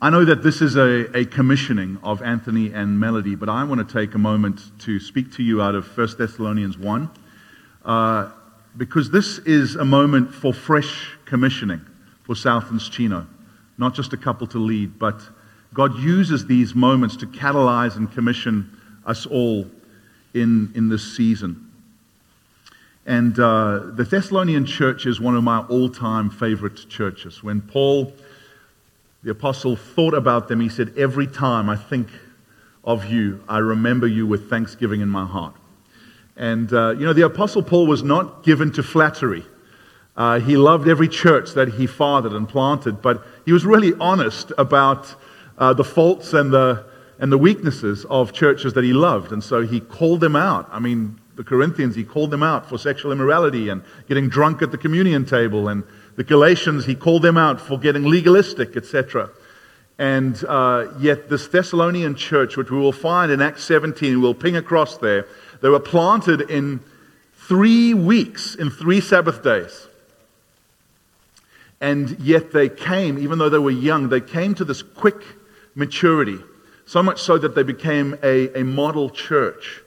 I know that this is a, a commissioning of Anthony and Melody, but I want to take a moment to speak to you out of 1 Thessalonians 1, uh, because this is a moment for fresh commissioning for Southlands Chino. Not just a couple to lead, but God uses these moments to catalyze and commission us all in, in this season. And uh, the Thessalonian church is one of my all time favorite churches. When Paul the apostle thought about them. He said, Every time I think of you, I remember you with thanksgiving in my heart. And, uh, you know, the apostle Paul was not given to flattery. Uh, he loved every church that he fathered and planted, but he was really honest about uh, the faults and the, and the weaknesses of churches that he loved. And so he called them out. I mean, the Corinthians, he called them out for sexual immorality and getting drunk at the communion table and the Galatians, he called them out for getting legalistic, etc. And uh, yet, this Thessalonian church, which we will find in Acts 17, we'll ping across there, they were planted in three weeks, in three Sabbath days. And yet, they came, even though they were young, they came to this quick maturity, so much so that they became a, a model church.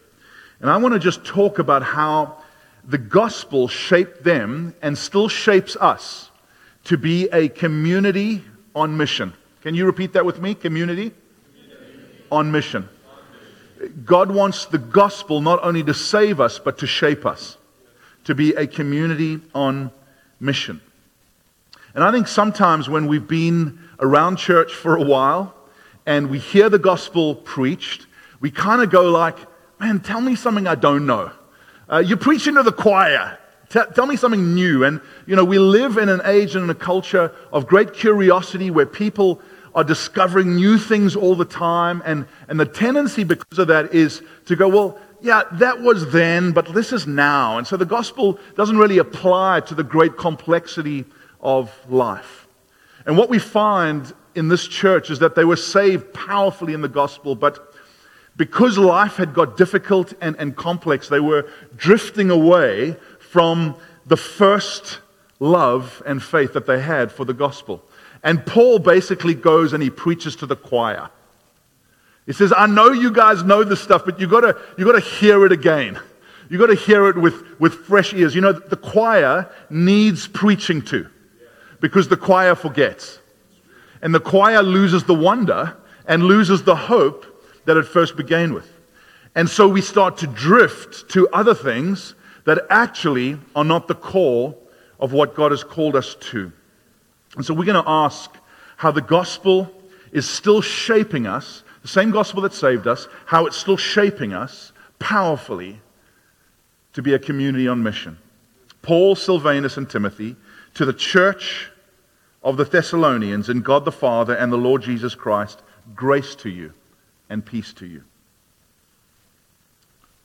And I want to just talk about how the gospel shaped them and still shapes us to be a community on mission. Can you repeat that with me? Community, community. on mission. God wants the gospel not only to save us, but to shape us, to be a community on mission. And I think sometimes when we've been around church for a while and we hear the gospel preached, we kind of go like, man, tell me something I don't know. Uh, you're preaching to the choir. T- tell me something new. And, you know, we live in an age and in a culture of great curiosity where people are discovering new things all the time. And, and the tendency because of that is to go, well, yeah, that was then, but this is now. And so the gospel doesn't really apply to the great complexity of life. And what we find in this church is that they were saved powerfully in the gospel, but because life had got difficult and, and complex, they were drifting away from the first love and faith that they had for the gospel. And Paul basically goes and he preaches to the choir. He says, I know you guys know this stuff, but you've got to, you got to hear it again. You've got to hear it with, with fresh ears. You know, the choir needs preaching to because the choir forgets. And the choir loses the wonder and loses the hope that it first began with. And so we start to drift to other things that actually are not the core of what God has called us to. And so we're going to ask how the gospel is still shaping us, the same gospel that saved us, how it's still shaping us powerfully to be a community on mission. Paul, Silvanus, and Timothy to the church of the Thessalonians in God the Father and the Lord Jesus Christ, grace to you and peace to you.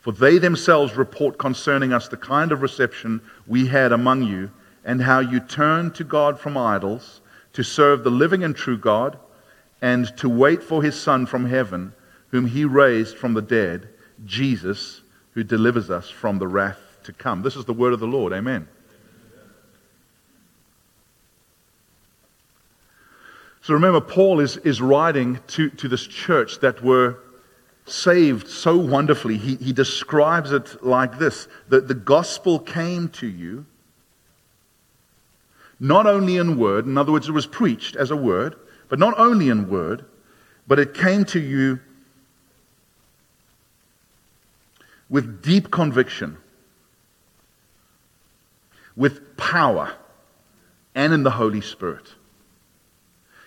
For they themselves report concerning us the kind of reception we had among you, and how you turned to God from idols to serve the living and true God, and to wait for his Son from heaven, whom he raised from the dead, Jesus, who delivers us from the wrath to come. This is the word of the Lord. Amen. So remember, Paul is, is writing to, to this church that were saved so wonderfully. He, he describes it like this that the gospel came to you not only in word, in other words, it was preached as a word, but not only in word, but it came to you with deep conviction, with power, and in the Holy Spirit.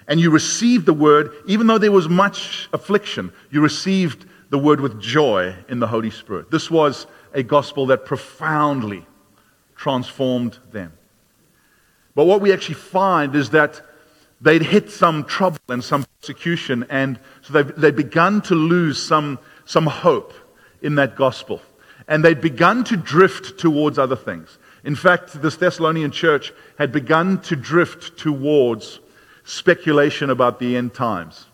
And you received the word, even though there was much affliction, you received the word with joy in the Holy Spirit. This was a gospel that profoundly transformed them. But what we actually find is that they'd hit some trouble and some persecution, and so they'd, they'd begun to lose some, some hope in that gospel. And they'd begun to drift towards other things. In fact, this Thessalonian church had begun to drift towards speculation about the end times.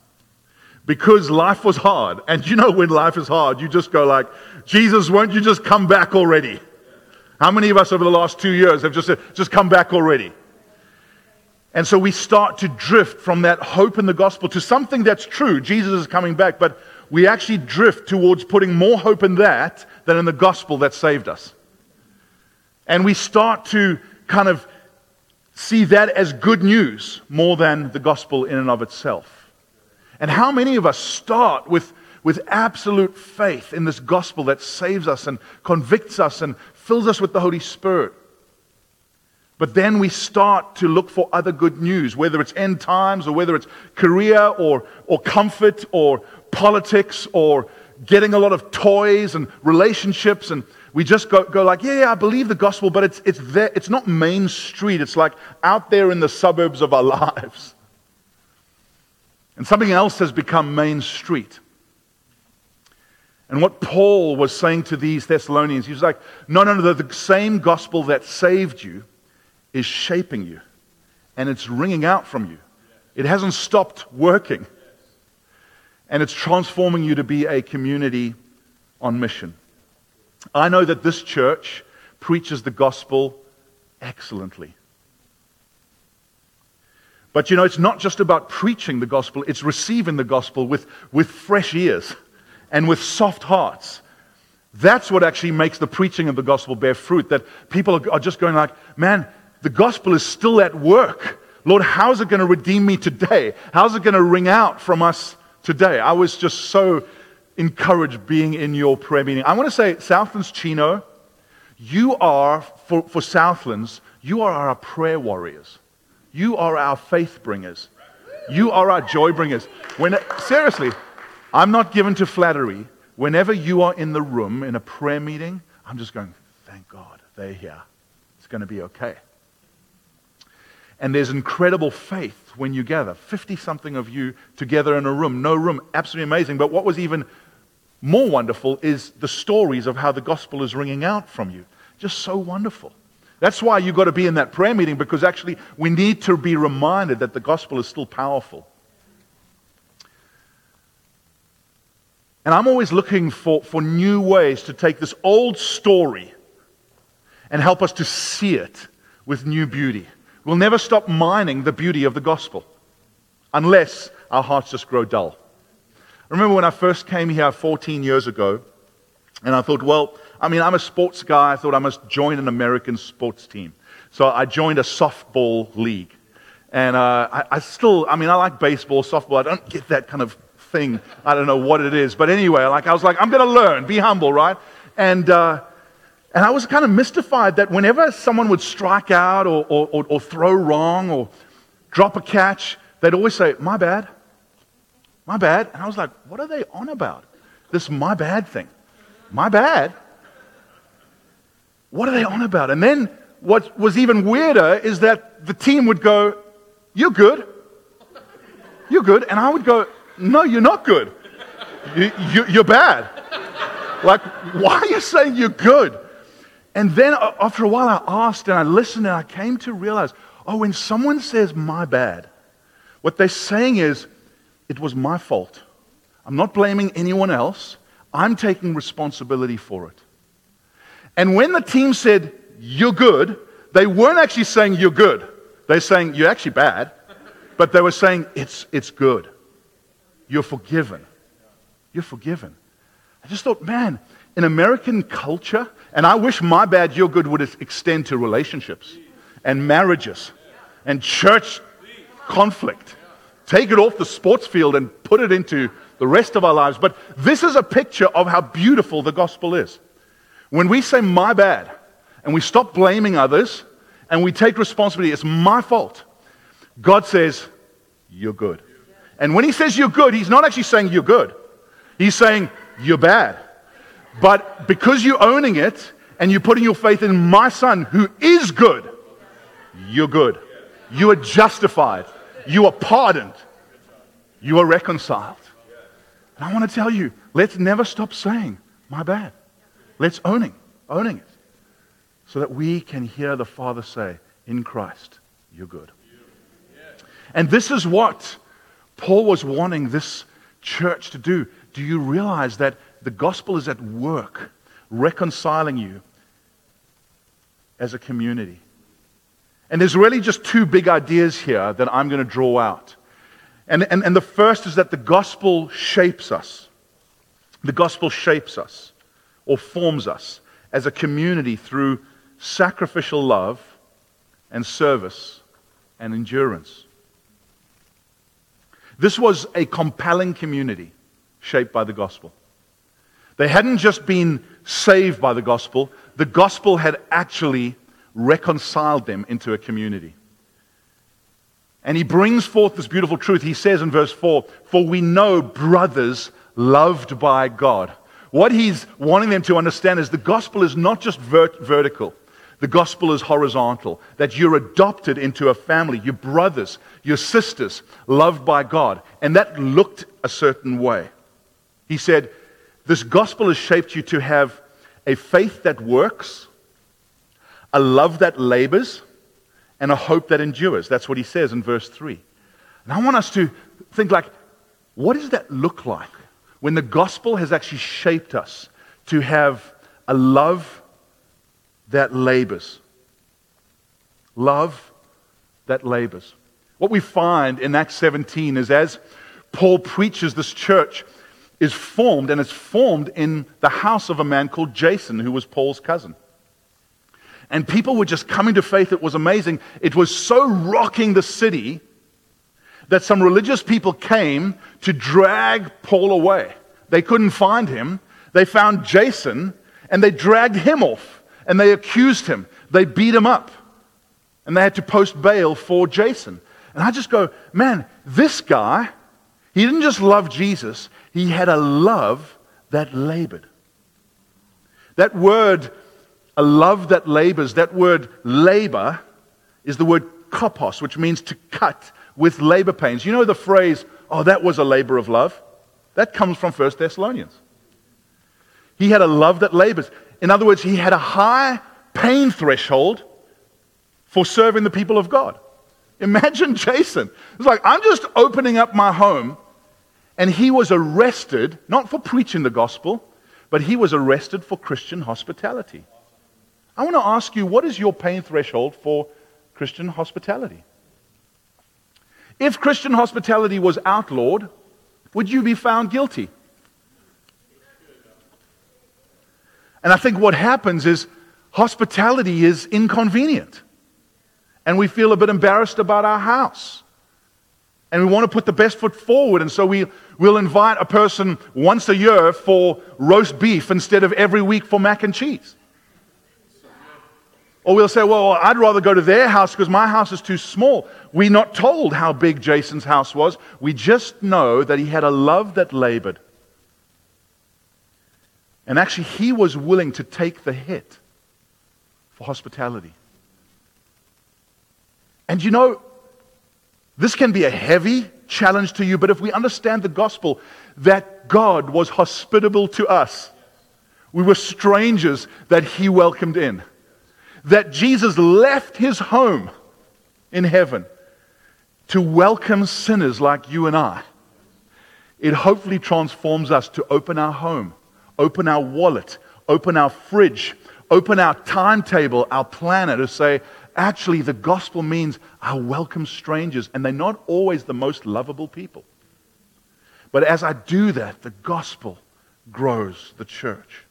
Because life was hard. And you know when life is hard, you just go like, Jesus, won't you just come back already? How many of us over the last two years have just said, just come back already? And so we start to drift from that hope in the gospel to something that's true. Jesus is coming back, but we actually drift towards putting more hope in that than in the gospel that saved us. And we start to kind of see that as good news more than the gospel in and of itself. And how many of us start with, with absolute faith in this gospel that saves us and convicts us and fills us with the Holy Spirit? But then we start to look for other good news, whether it's end times or whether it's career or, or comfort or politics or getting a lot of toys and relationships. And we just go, go like, yeah, yeah, I believe the gospel, but it's, it's, there, it's not main street. It's like out there in the suburbs of our lives. And something else has become main street. And what Paul was saying to these Thessalonians, he was like, no, no, no, the same gospel that saved you is shaping you and it's ringing out from you. It hasn't stopped working. And it's transforming you to be a community on mission. I know that this church preaches the gospel excellently. But you know, it's not just about preaching the gospel, it's receiving the gospel with, with fresh ears and with soft hearts. That's what actually makes the preaching of the gospel bear fruit. That people are just going like, man, the gospel is still at work. Lord, how's it going to redeem me today? How's it going to ring out from us today? I was just so encouraged being in your prayer meeting. I want to say, Southlands Chino, you are, for, for Southlands, you are our prayer warriors. You are our faith bringers. You are our joy bringers. When, seriously, I'm not given to flattery. Whenever you are in the room in a prayer meeting, I'm just going, thank God they're here. It's going to be okay. And there's incredible faith when you gather. 50 something of you together in a room. No room. Absolutely amazing. But what was even more wonderful is the stories of how the gospel is ringing out from you. Just so wonderful. That's why you've got to be in that prayer meeting because actually we need to be reminded that the gospel is still powerful. And I'm always looking for, for new ways to take this old story and help us to see it with new beauty. We'll never stop mining the beauty of the gospel unless our hearts just grow dull. I remember when I first came here 14 years ago, and I thought, well, I mean, I'm a sports guy. I thought I must join an American sports team. So I joined a softball league. And uh, I, I, still, I mean, I like baseball, softball. I don't get that kind of thing. I don't know what it is. But anyway, like, I was like, I'm going to learn, be humble, right? And, uh, and I was kind of mystified that whenever someone would strike out or, or, or, or throw wrong or drop a catch, they'd always say, My bad. My bad. And I was like, What are they on about? This my bad thing. My bad? What are they on about? And then what was even weirder is that the team would go, You're good. You're good. And I would go, No, you're not good. You, you're bad. Like, why are you saying you're good? And then after a while, I asked and I listened and I came to realize oh, when someone says my bad, what they're saying is, it was my fault. I'm not blaming anyone else. I'm taking responsibility for it. And when the team said, you're good, they weren't actually saying you're good. They're saying you're actually bad, but they were saying it's, it's good. You're forgiven. You're forgiven. I just thought, man, in American culture, and I wish my bad, your good would extend to relationships and marriages and church conflict. take it off the sports field and put it into the rest of our lives. But this is a picture of how beautiful the gospel is. When we say my bad and we stop blaming others and we take responsibility, it's my fault. God says, You're good. And when He says you're good, He's not actually saying you're good, He's saying you're bad. But because you're owning it and you're putting your faith in my Son who is good, you're good. You are justified. You are pardoned. You are reconciled. And I want to tell you, let's never stop saying, my bad. Let's owning, owning it. So that we can hear the Father say, in Christ, you're good. And this is what Paul was wanting this church to do. Do you realize that the gospel is at work, reconciling you as a community? And there's really just two big ideas here that I'm going to draw out. And, and, and the first is that the gospel shapes us. The gospel shapes us or forms us as a community through sacrificial love and service and endurance. This was a compelling community shaped by the gospel. They hadn't just been saved by the gospel, the gospel had actually reconciled them into a community. And he brings forth this beautiful truth. He says in verse 4 For we know brothers loved by God. What he's wanting them to understand is the gospel is not just vert- vertical, the gospel is horizontal. That you're adopted into a family, your brothers, your sisters, loved by God. And that looked a certain way. He said, This gospel has shaped you to have a faith that works, a love that labors, and a hope that endures. That's what he says in verse 3. And I want us to think like, what does that look like when the gospel has actually shaped us to have a love that labors? Love that labors. What we find in Acts 17 is as Paul preaches, this church is formed, and it's formed in the house of a man called Jason, who was Paul's cousin. And people were just coming to faith. It was amazing. It was so rocking the city that some religious people came to drag Paul away. They couldn't find him. They found Jason and they dragged him off and they accused him. They beat him up and they had to post bail for Jason. And I just go, man, this guy, he didn't just love Jesus, he had a love that labored. That word a love that labors. That word labor is the word kopos, which means to cut with labor pains. You know the phrase, oh, that was a labor of love? That comes from 1 Thessalonians. He had a love that labors. In other words, he had a high pain threshold for serving the people of God. Imagine Jason. It's like, I'm just opening up my home, and he was arrested, not for preaching the gospel, but he was arrested for Christian hospitality. I want to ask you what is your pain threshold for Christian hospitality? If Christian hospitality was outlawed, would you be found guilty? And I think what happens is hospitality is inconvenient. And we feel a bit embarrassed about our house. And we want to put the best foot forward. And so we, we'll invite a person once a year for roast beef instead of every week for mac and cheese. Or we'll say, well, I'd rather go to their house because my house is too small. We're not told how big Jason's house was. We just know that he had a love that labored. And actually, he was willing to take the hit for hospitality. And you know, this can be a heavy challenge to you, but if we understand the gospel that God was hospitable to us, we were strangers that he welcomed in that Jesus left his home in heaven to welcome sinners like you and I. It hopefully transforms us to open our home, open our wallet, open our fridge, open our timetable, our planner to say, actually, the gospel means I welcome strangers, and they're not always the most lovable people. But as I do that, the gospel grows the church.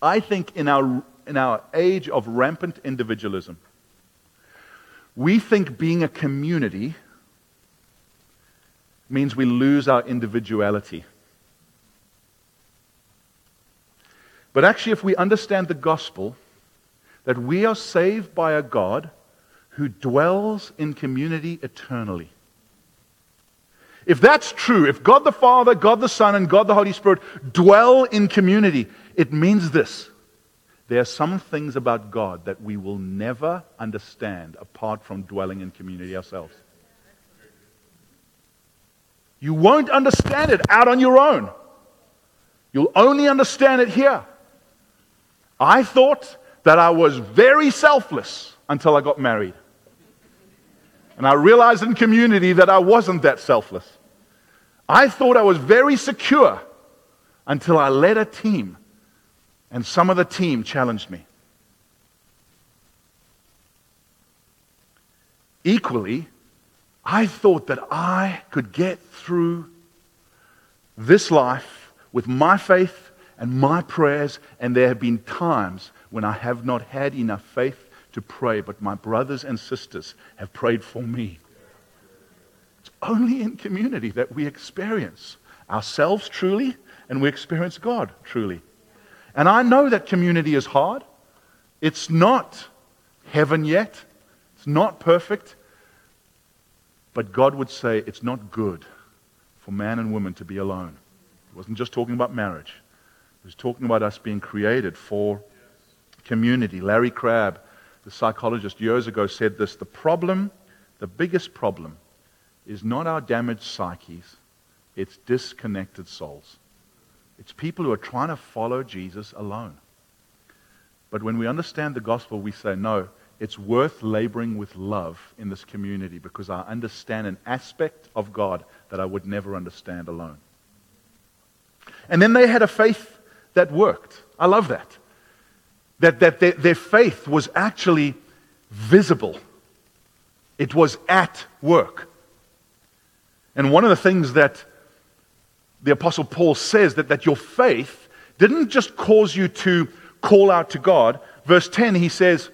I think in our in our age of rampant individualism, we think being a community means we lose our individuality. But actually, if we understand the gospel, that we are saved by a God who dwells in community eternally. If that's true, if God the Father, God the Son, and God the Holy Spirit dwell in community, it means this. There are some things about God that we will never understand apart from dwelling in community ourselves. You won't understand it out on your own. You'll only understand it here. I thought that I was very selfless until I got married. And I realized in community that I wasn't that selfless. I thought I was very secure until I led a team and some of the team challenged me. Equally, I thought that I could get through this life with my faith and my prayers, and there have been times when I have not had enough faith to pray, but my brothers and sisters have prayed for me. It's only in community that we experience ourselves truly and we experience God truly. And I know that community is hard. It's not heaven yet, it's not perfect. But God would say it's not good for man and woman to be alone. He wasn't just talking about marriage, he was talking about us being created for community. Larry Crabb, the psychologist, years ago said this the problem, the biggest problem, is not our damaged psyches, it's disconnected souls. It's people who are trying to follow Jesus alone. But when we understand the gospel, we say, no, it's worth laboring with love in this community because I understand an aspect of God that I would never understand alone. And then they had a faith that worked. I love that. That, that their, their faith was actually visible, it was at work. And one of the things that the Apostle Paul says that, that your faith didn't just cause you to call out to God. Verse 10, he says,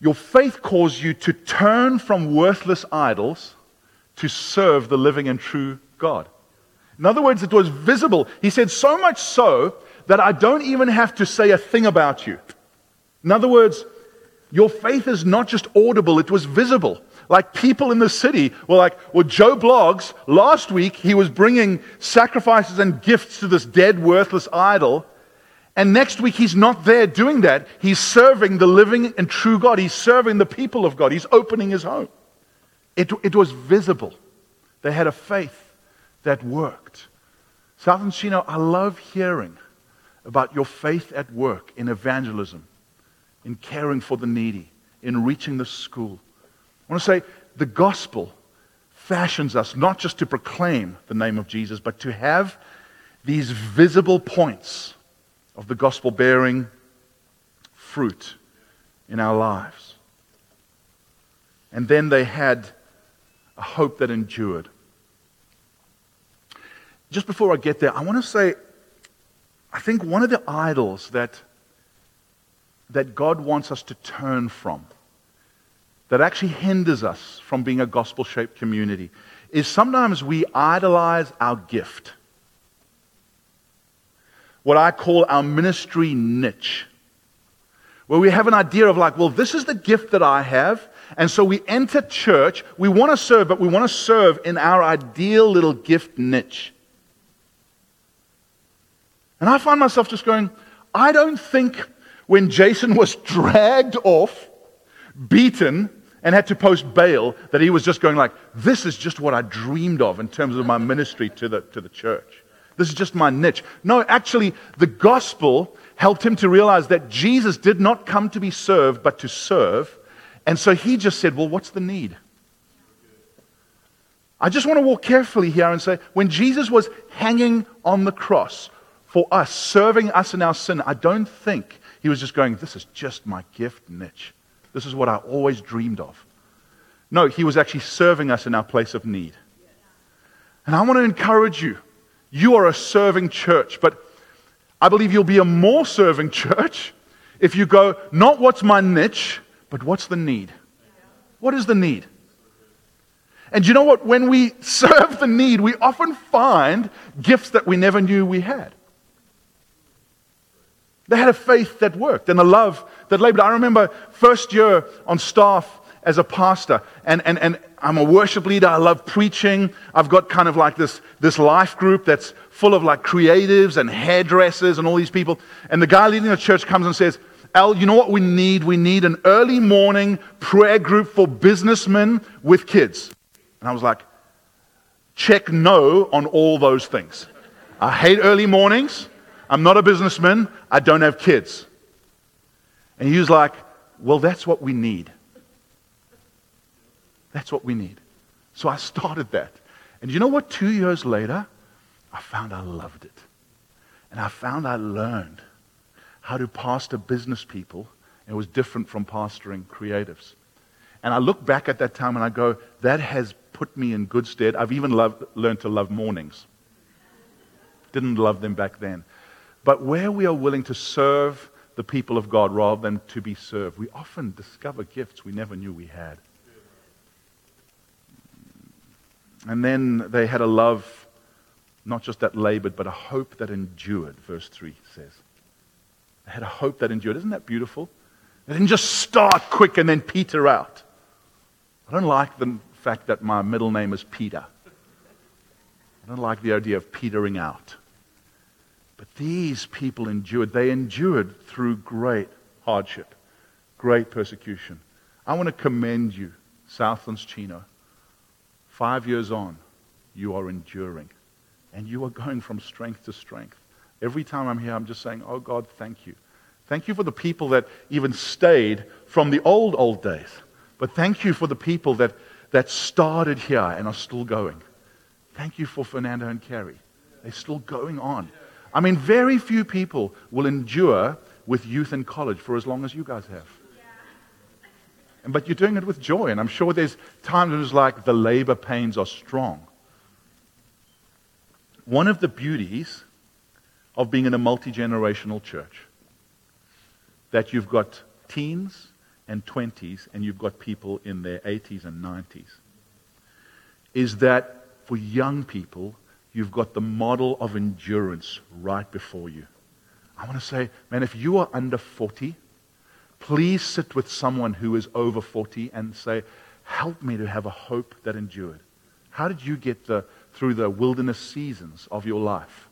Your faith caused you to turn from worthless idols to serve the living and true God. In other words, it was visible. He said, So much so that I don't even have to say a thing about you. In other words, your faith is not just audible, it was visible. Like people in the city were like, well, Joe Bloggs, last week he was bringing sacrifices and gifts to this dead, worthless idol. And next week he's not there doing that. He's serving the living and true God. He's serving the people of God. He's opening his home. It, it was visible. They had a faith that worked. Southlands Chino, I love hearing about your faith at work in evangelism, in caring for the needy, in reaching the school. I want to say the gospel fashions us not just to proclaim the name of Jesus, but to have these visible points of the gospel bearing fruit in our lives. And then they had a hope that endured. Just before I get there, I want to say I think one of the idols that, that God wants us to turn from that actually hinders us from being a gospel shaped community is sometimes we idolize our gift. What I call our ministry niche. Where we have an idea of like, well, this is the gift that I have. And so we enter church. We want to serve, but we want to serve in our ideal little gift niche. And I find myself just going, I don't think when Jason was dragged off beaten, and had to post bail, that he was just going like, this is just what I dreamed of in terms of my ministry to the, to the church. This is just my niche. No, actually, the gospel helped him to realize that Jesus did not come to be served, but to serve. And so he just said, well, what's the need? I just want to walk carefully here and say, when Jesus was hanging on the cross for us, serving us in our sin, I don't think he was just going, this is just my gift niche. This is what I always dreamed of. No, he was actually serving us in our place of need. And I want to encourage you. You are a serving church, but I believe you'll be a more serving church if you go, not what's my niche, but what's the need? What is the need? And you know what? When we serve the need, we often find gifts that we never knew we had. They had a faith that worked and a love that labored. I remember first year on staff as a pastor, and, and, and I'm a worship leader. I love preaching. I've got kind of like this, this life group that's full of like creatives and hairdressers and all these people. And the guy leading the church comes and says, Al, you know what we need? We need an early morning prayer group for businessmen with kids. And I was like, check no on all those things. I hate early mornings. I'm not a businessman. I don't have kids. And he was like, well, that's what we need. That's what we need. So I started that. And you know what? Two years later, I found I loved it. And I found I learned how to pastor business people. It was different from pastoring creatives. And I look back at that time and I go, that has put me in good stead. I've even loved, learned to love mornings. Didn't love them back then. But where we are willing to serve the people of God rather than to be served, we often discover gifts we never knew we had. And then they had a love, not just that labored, but a hope that endured, verse 3 says. They had a hope that endured. Isn't that beautiful? They didn't just start quick and then peter out. I don't like the fact that my middle name is Peter. I don't like the idea of petering out. But these people endured. They endured through great hardship, great persecution. I want to commend you, Southlands Chino. Five years on, you are enduring. And you are going from strength to strength. Every time I'm here, I'm just saying, Oh God, thank you. Thank you for the people that even stayed from the old, old days. But thank you for the people that, that started here and are still going. Thank you for Fernando and Carrie. They're still going on. I mean, very few people will endure with youth and college for as long as you guys have. But you're doing it with joy. And I'm sure there's times when it's like the labor pains are strong. One of the beauties of being in a multi generational church that you've got teens and 20s and you've got people in their 80s and 90s is that for young people, you've got the model of endurance right before you. I want to say, man, if you are under 40, Please sit with someone who is over 40 and say, Help me to have a hope that endured. How did you get the, through the wilderness seasons of your life?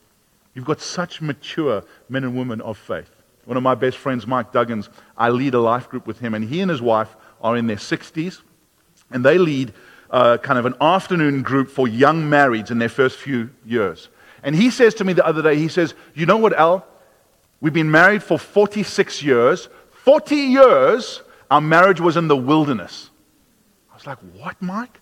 You've got such mature men and women of faith. One of my best friends, Mike Duggins, I lead a life group with him, and he and his wife are in their 60s, and they lead kind of an afternoon group for young marrieds in their first few years. And he says to me the other day, he says, You know what, Al? We've been married for 46 years. 40 years, our marriage was in the wilderness. I was like, What, Mike?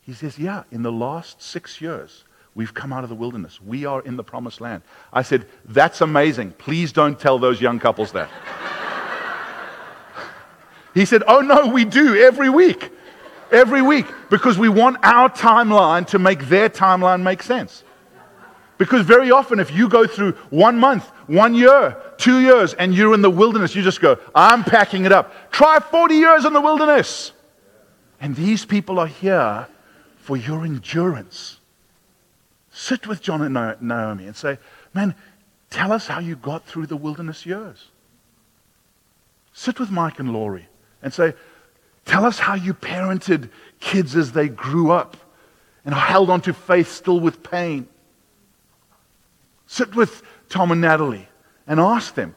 He says, Yeah, in the last six years, we've come out of the wilderness. We are in the promised land. I said, That's amazing. Please don't tell those young couples that. he said, Oh, no, we do every week. Every week. Because we want our timeline to make their timeline make sense. Because very often, if you go through one month, one year, two years, and you're in the wilderness, you just go, I'm packing it up. Try 40 years in the wilderness. And these people are here for your endurance. Sit with John and Naomi and say, Man, tell us how you got through the wilderness years. Sit with Mike and Laurie and say, Tell us how you parented kids as they grew up and held on to faith still with pain. Sit with Tom and Natalie and ask them,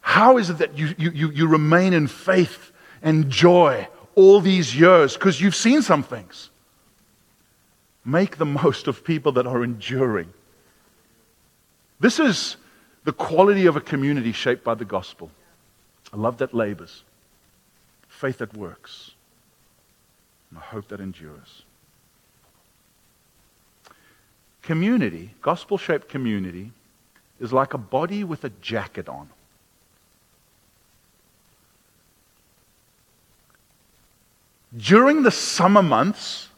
how is it that you, you, you remain in faith and joy all these years? Because you've seen some things. Make the most of people that are enduring. This is the quality of a community shaped by the gospel. A love that labors, faith that works, and a hope that endures. Community, gospel shaped community, is like a body with a jacket on. During the summer months,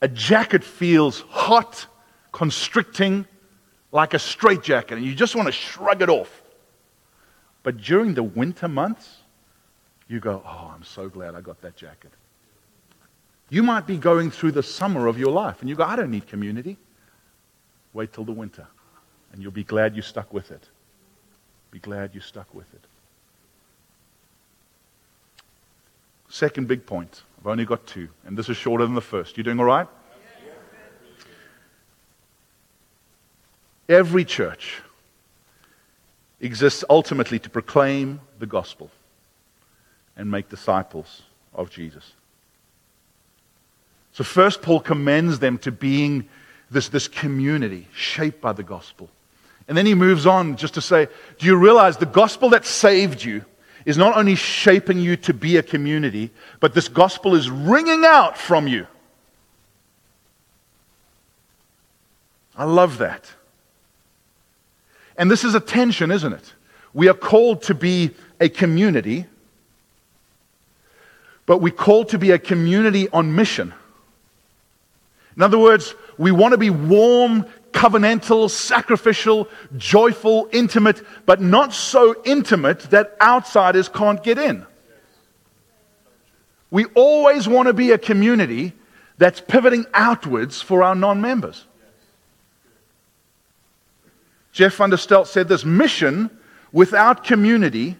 a jacket feels hot, constricting, like a straitjacket, and you just want to shrug it off. But during the winter months, you go, Oh, I'm so glad I got that jacket. You might be going through the summer of your life and you go, I don't need community. Wait till the winter and you'll be glad you stuck with it. Be glad you stuck with it. Second big point. I've only got two, and this is shorter than the first. You doing all right? Every church exists ultimately to proclaim the gospel and make disciples of Jesus. So, first, Paul commends them to being this, this community shaped by the gospel. And then he moves on just to say, Do you realize the gospel that saved you is not only shaping you to be a community, but this gospel is ringing out from you? I love that. And this is a tension, isn't it? We are called to be a community, but we call to be a community on mission. In other words, we want to be warm, covenantal, sacrificial, joyful, intimate, but not so intimate that outsiders can't get in. We always want to be a community that's pivoting outwards for our non members. Jeff Vanderstelt said this mission without community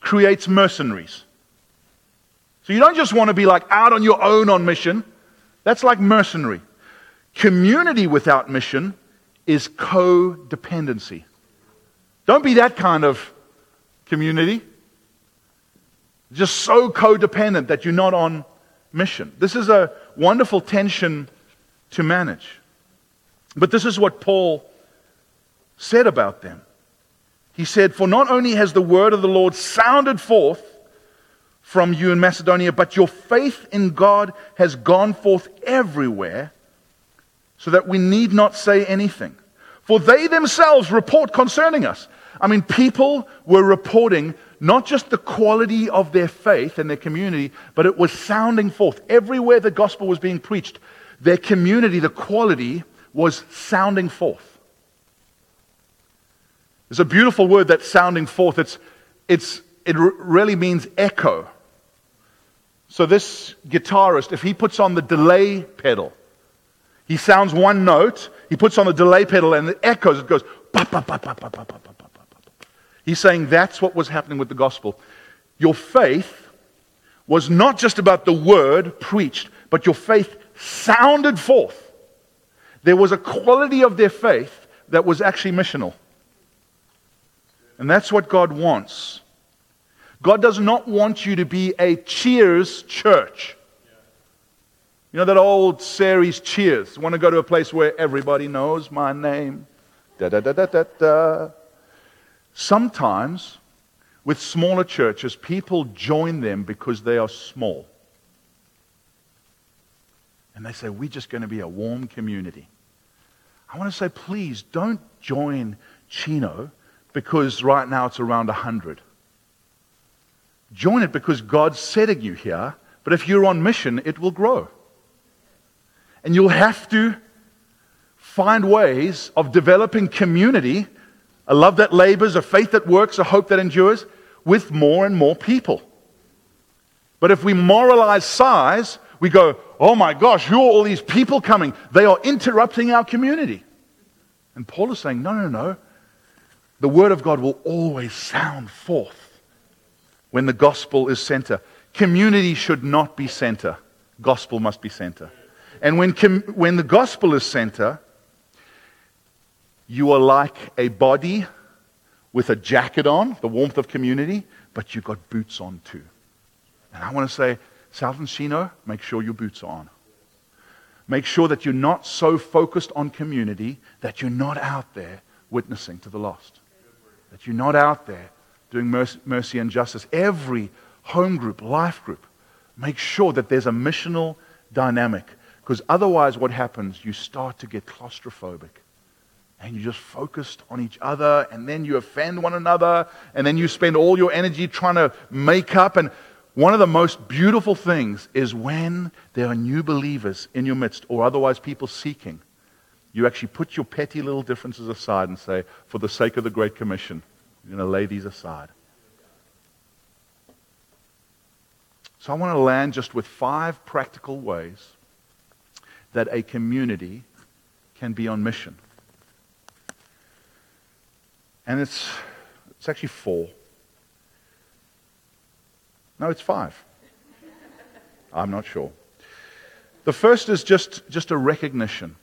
creates mercenaries. So you don't just want to be like out on your own on mission. That's like mercenary. Community without mission is codependency. Don't be that kind of community. Just so codependent that you're not on mission. This is a wonderful tension to manage. But this is what Paul said about them. He said, For not only has the word of the Lord sounded forth from you in Macedonia, but your faith in God has gone forth everywhere, so that we need not say anything. For they themselves report concerning us. I mean, people were reporting not just the quality of their faith and their community, but it was sounding forth. Everywhere the gospel was being preached, their community, the quality, was sounding forth. There's a beautiful word that's sounding forth. It's, it's, it really means echo. So, this guitarist, if he puts on the delay pedal, he sounds one note, he puts on the delay pedal, and it echoes. It goes. He's saying that's what was happening with the gospel. Your faith was not just about the word preached, but your faith sounded forth. There was a quality of their faith that was actually missional. And that's what God wants. God does not want you to be a cheers church. You know that old series Cheers? Want to go to a place where everybody knows my name? Da da da da da da. Sometimes, with smaller churches, people join them because they are small. And they say, We're just going to be a warm community. I want to say, please don't join Chino because right now it's around 100. Join it because God's setting you here, but if you're on mission, it will grow. And you'll have to find ways of developing community, a love that labors, a faith that works, a hope that endures, with more and more people. But if we moralize size, we go, oh my gosh, who are all these people coming? They are interrupting our community. And Paul is saying, no, no, no. The Word of God will always sound forth when the gospel is center. Community should not be center, gospel must be center. And when, com- when the gospel is center, you are like a body with a jacket on, the warmth of community, but you've got boots on too. And I want to say, Southlands Chino, make sure your boots are on. Make sure that you're not so focused on community that you're not out there witnessing to the lost that you're not out there doing mercy and justice. Every home group, life group, make sure that there's a missional dynamic. Because otherwise, what happens? You start to get claustrophobic. And you're just focused on each other, and then you offend one another, and then you spend all your energy trying to make up. And one of the most beautiful things is when there are new believers in your midst, or otherwise people seeking you actually put your petty little differences aside and say, for the sake of the Great Commission, you're going to lay these aside. So I want to land just with five practical ways that a community can be on mission. And it's, it's actually four. No, it's five. I'm not sure. The first is just, just a recognition.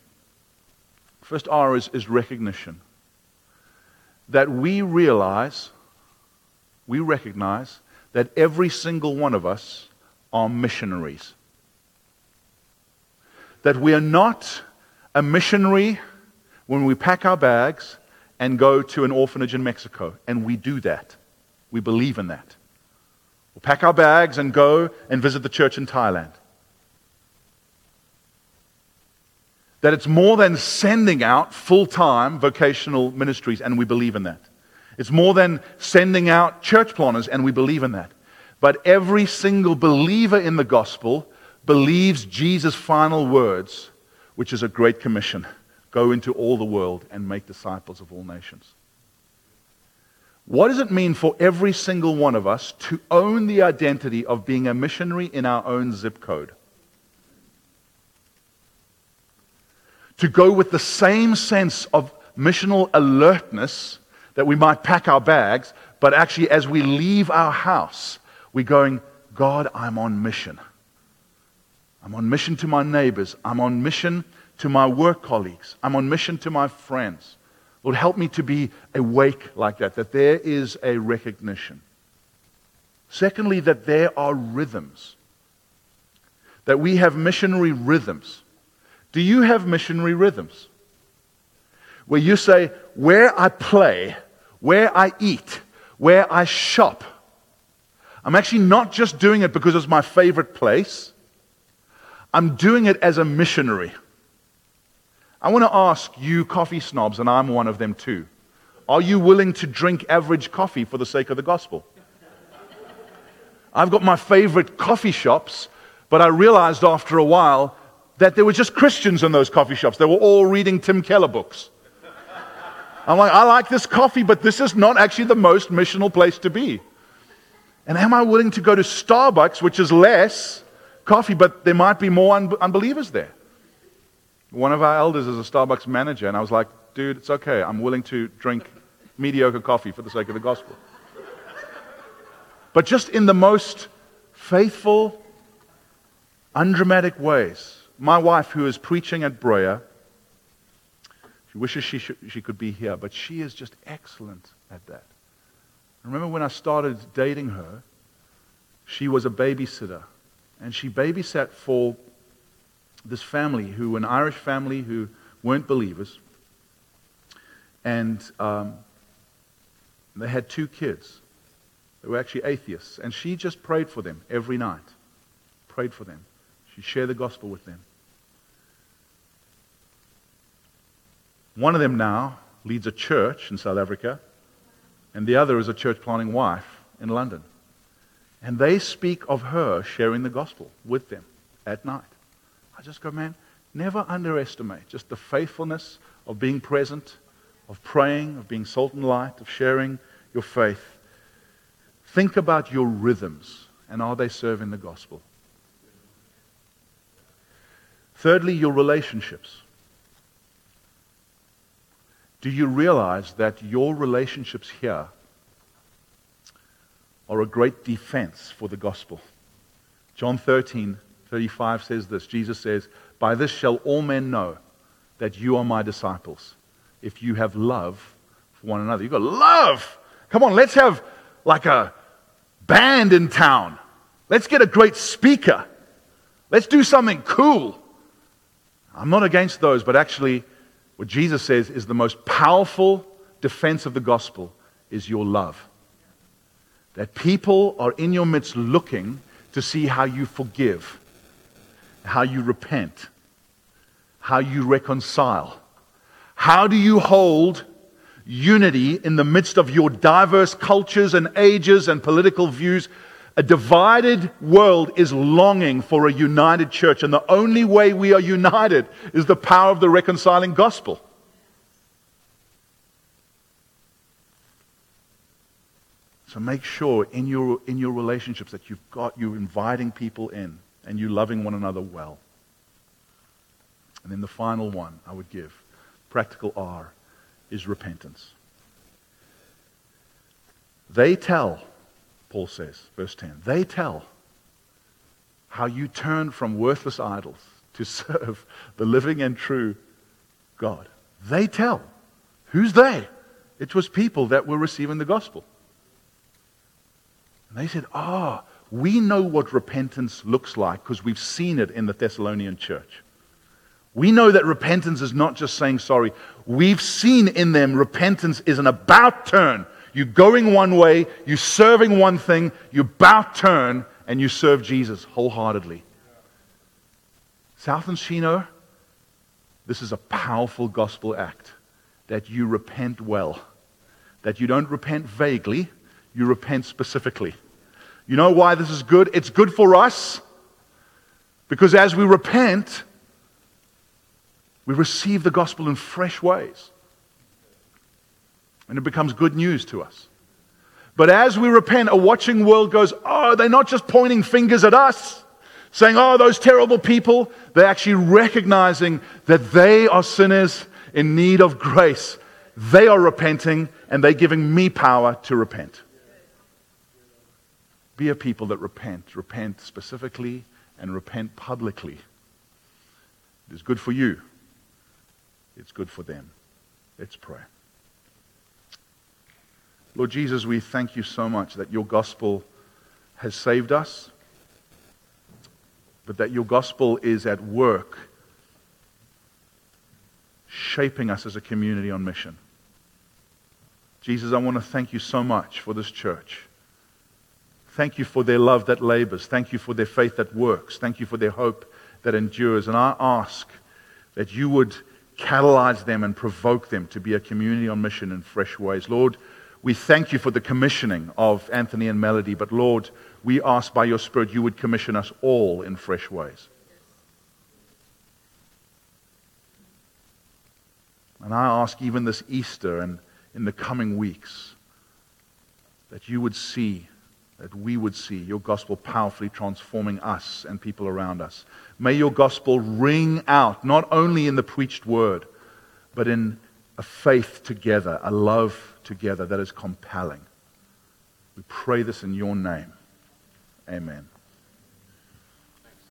First R is, is recognition. That we realize, we recognize that every single one of us are missionaries. That we are not a missionary when we pack our bags and go to an orphanage in Mexico. And we do that. We believe in that. We'll pack our bags and go and visit the church in Thailand. That it's more than sending out full time vocational ministries, and we believe in that. It's more than sending out church planters, and we believe in that. But every single believer in the gospel believes Jesus' final words, which is a great commission go into all the world and make disciples of all nations. What does it mean for every single one of us to own the identity of being a missionary in our own zip code? To go with the same sense of missional alertness that we might pack our bags, but actually, as we leave our house, we're going, God, I'm on mission. I'm on mission to my neighbors. I'm on mission to my work colleagues. I'm on mission to my friends. Lord, help me to be awake like that, that there is a recognition. Secondly, that there are rhythms, that we have missionary rhythms. Do you have missionary rhythms? Where you say, where I play, where I eat, where I shop, I'm actually not just doing it because it's my favorite place. I'm doing it as a missionary. I want to ask you, coffee snobs, and I'm one of them too. Are you willing to drink average coffee for the sake of the gospel? I've got my favorite coffee shops, but I realized after a while that there were just Christians in those coffee shops. They were all reading Tim Keller books. I'm like, I like this coffee, but this is not actually the most missional place to be. And am I willing to go to Starbucks, which is less coffee, but there might be more un- unbelievers there? One of our elders is a Starbucks manager, and I was like, dude, it's okay. I'm willing to drink mediocre coffee for the sake of the gospel. but just in the most faithful, undramatic ways. My wife, who is preaching at Brea, she wishes she, should, she could be here, but she is just excellent at that. I remember when I started dating her, she was a babysitter, and she babysat for this family who, an Irish family who weren't believers, and um, they had two kids. They were actually atheists, and she just prayed for them every night. Prayed for them. She shared the gospel with them. One of them now leads a church in South Africa, and the other is a church planting wife in London. And they speak of her sharing the gospel with them at night. I just go, man, never underestimate just the faithfulness of being present, of praying, of being salt and light, of sharing your faith. Think about your rhythms and are they serving the gospel? Thirdly, your relationships. Do you realize that your relationships here are a great defense for the gospel? John 13, 35 says this Jesus says, By this shall all men know that you are my disciples, if you have love for one another. You've got love. Come on, let's have like a band in town. Let's get a great speaker. Let's do something cool. I'm not against those, but actually, what Jesus says is the most powerful defense of the gospel is your love. That people are in your midst looking to see how you forgive how you repent, how you reconcile. How do you hold unity in the midst of your diverse cultures and ages and political views? A divided world is longing for a united church, and the only way we are united is the power of the reconciling gospel. So make sure in your, in your relationships that you've got, you're inviting people in and you loving one another well. And then the final one I would give, practical R, is repentance. They tell, Paul says, verse 10, they tell how you turn from worthless idols to serve the living and true God. They tell. Who's they? It was people that were receiving the gospel. And they said, Ah, oh, we know what repentance looks like because we've seen it in the Thessalonian church. We know that repentance is not just saying sorry. We've seen in them repentance is an about turn. You're going one way, you're serving one thing, you about turn, and you serve Jesus wholeheartedly. Southlands Chino, this is a powerful gospel act that you repent well, that you don't repent vaguely, you repent specifically. You know why this is good? It's good for us because as we repent, we receive the gospel in fresh ways. And it becomes good news to us. But as we repent, a watching world goes, oh, they're not just pointing fingers at us, saying, oh, those terrible people. They're actually recognizing that they are sinners in need of grace. They are repenting, and they're giving me power to repent. Be a people that repent. Repent specifically and repent publicly. It is good for you. It's good for them. Let's pray. Lord Jesus, we thank you so much that your gospel has saved us, but that your gospel is at work shaping us as a community on mission. Jesus, I want to thank you so much for this church. Thank you for their love that labors. Thank you for their faith that works. Thank you for their hope that endures. And I ask that you would catalyze them and provoke them to be a community on mission in fresh ways. Lord, we thank you for the commissioning of Anthony and Melody, but Lord, we ask by your Spirit you would commission us all in fresh ways. And I ask even this Easter and in the coming weeks that you would see that we would see your gospel powerfully transforming us and people around us. May your gospel ring out, not only in the preached word, but in a faith together, a love together that is compelling. We pray this in your name. Amen.